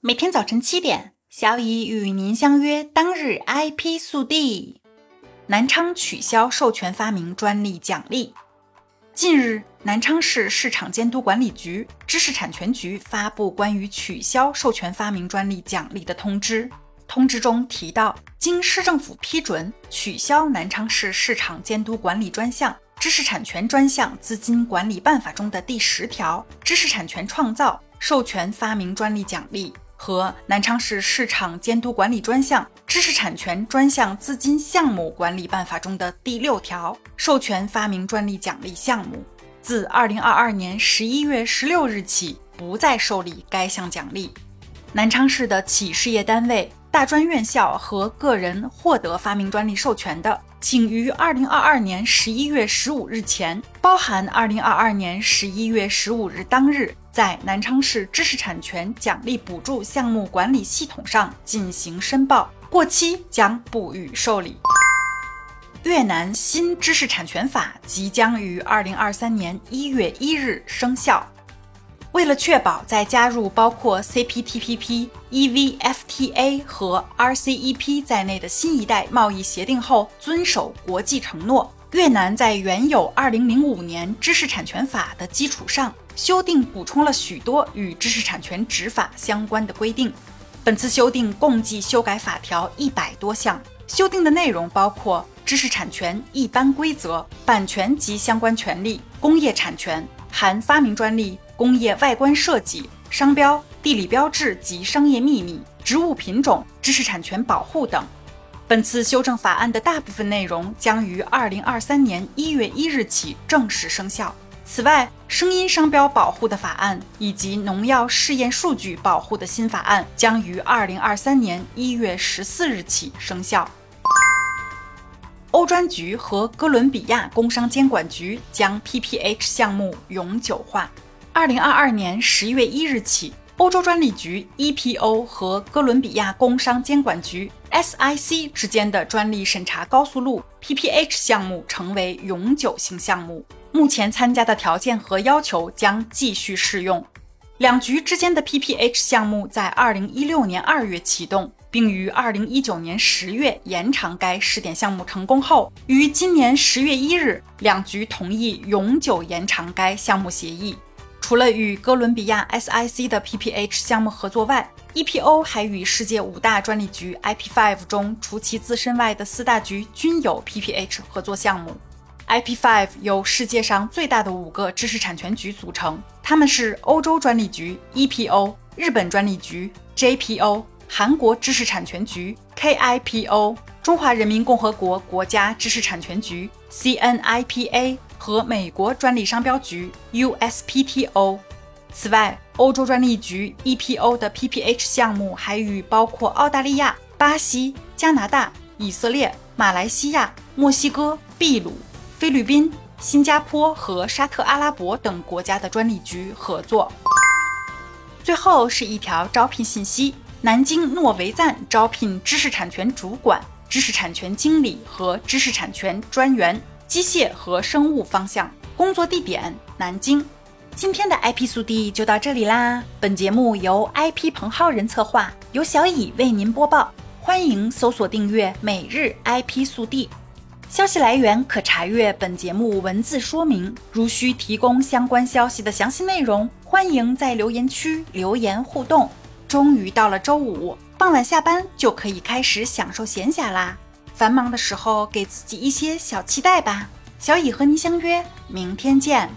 每天早晨七点，小乙与您相约。当日 IP 速递：南昌取消授权发明专利奖励。近日，南昌市市场监督管理局、知识产权局发布关于取消授权发明专利奖励的通知。通知中提到，经市政府批准，取消南昌市市场监督管理专项、知识产权专项资金管理办法中的第十条知识产权创造授权发明专利奖励。和南昌市市场监督管理专项知识产权专项资金项目管理办法中的第六条授权发明专利奖励项目，自二零二二年十一月十六日起不再受理该项奖励。南昌市的企事业单位、大专院校和个人获得发明专利授权的，请于二零二二年十一月十五日前（包含二零二二年十一月十五日当日）。在南昌市知识产权奖励补助项目管理系统上进行申报，过期将不予受理。越南新知识产权法即将于二零二三年一月一日生效。为了确保在加入包括 CPTPP、EVFTA 和 RCEP 在内的新一代贸易协定后遵守国际承诺。越南在原有2005年知识产权法的基础上，修订补充了许多与知识产权执法相关的规定。本次修订共计修改法条一百多项，修订的内容包括知识产权一般规则、版权及相关权利、工业产权（含发明专利、工业外观设计、商标、地理标志及商业秘密、植物品种、知识产权保护等）。本次修正法案的大部分内容将于二零二三年一月一日起正式生效。此外，声音商标保护的法案以及农药试验数据保护的新法案将于二零二三年一月十四日起生效。欧专局和哥伦比亚工商监管局将 PPH 项目永久化。二零二二年十月一日起。欧洲专利局 EPO 和哥伦比亚工商监管局 SIC 之间的专利审查高速路 PPH 项目成为永久性项目，目前参加的条件和要求将继续适用。两局之间的 PPH 项目在2016年2月启动，并于2019年10月延长该试点项目成功后，于今年10月1日，两局同意永久延长该项目协议。除了与哥伦比亚 SIC 的 PPH 项目合作外，EPO 还与世界五大专利局 IP5 中除其自身外的四大局均有 PPH 合作项目。IP5 由世界上最大的五个知识产权局组成，他们是欧洲专利局 EPO、日本专利局 JPO、韩国知识产权局 KIPO、中华人民共和国国家知识产权局 CNIPA。和美国专利商标局 USPTO。此外，欧洲专利局 EPO 的 PPH 项目还与包括澳大利亚、巴西、加拿大、以色列、马来西亚、墨西哥、秘鲁、菲律宾、新加坡和沙特阿拉伯等国家的专利局合作。最后是一条招聘信息：南京诺维赞招聘知识产权主管、知识产权经理和知识产权专员。机械和生物方向，工作地点南京。今天的 IP 速递就到这里啦。本节目由 IP 彭浩人策划，由小乙为您播报。欢迎搜索订阅每日 IP 速递。消息来源可查阅本节目文字说明。如需提供相关消息的详细内容，欢迎在留言区留言互动。终于到了周五傍晚下班，就可以开始享受闲暇啦。繁忙的时候，给自己一些小期待吧。小乙和您相约，明天见。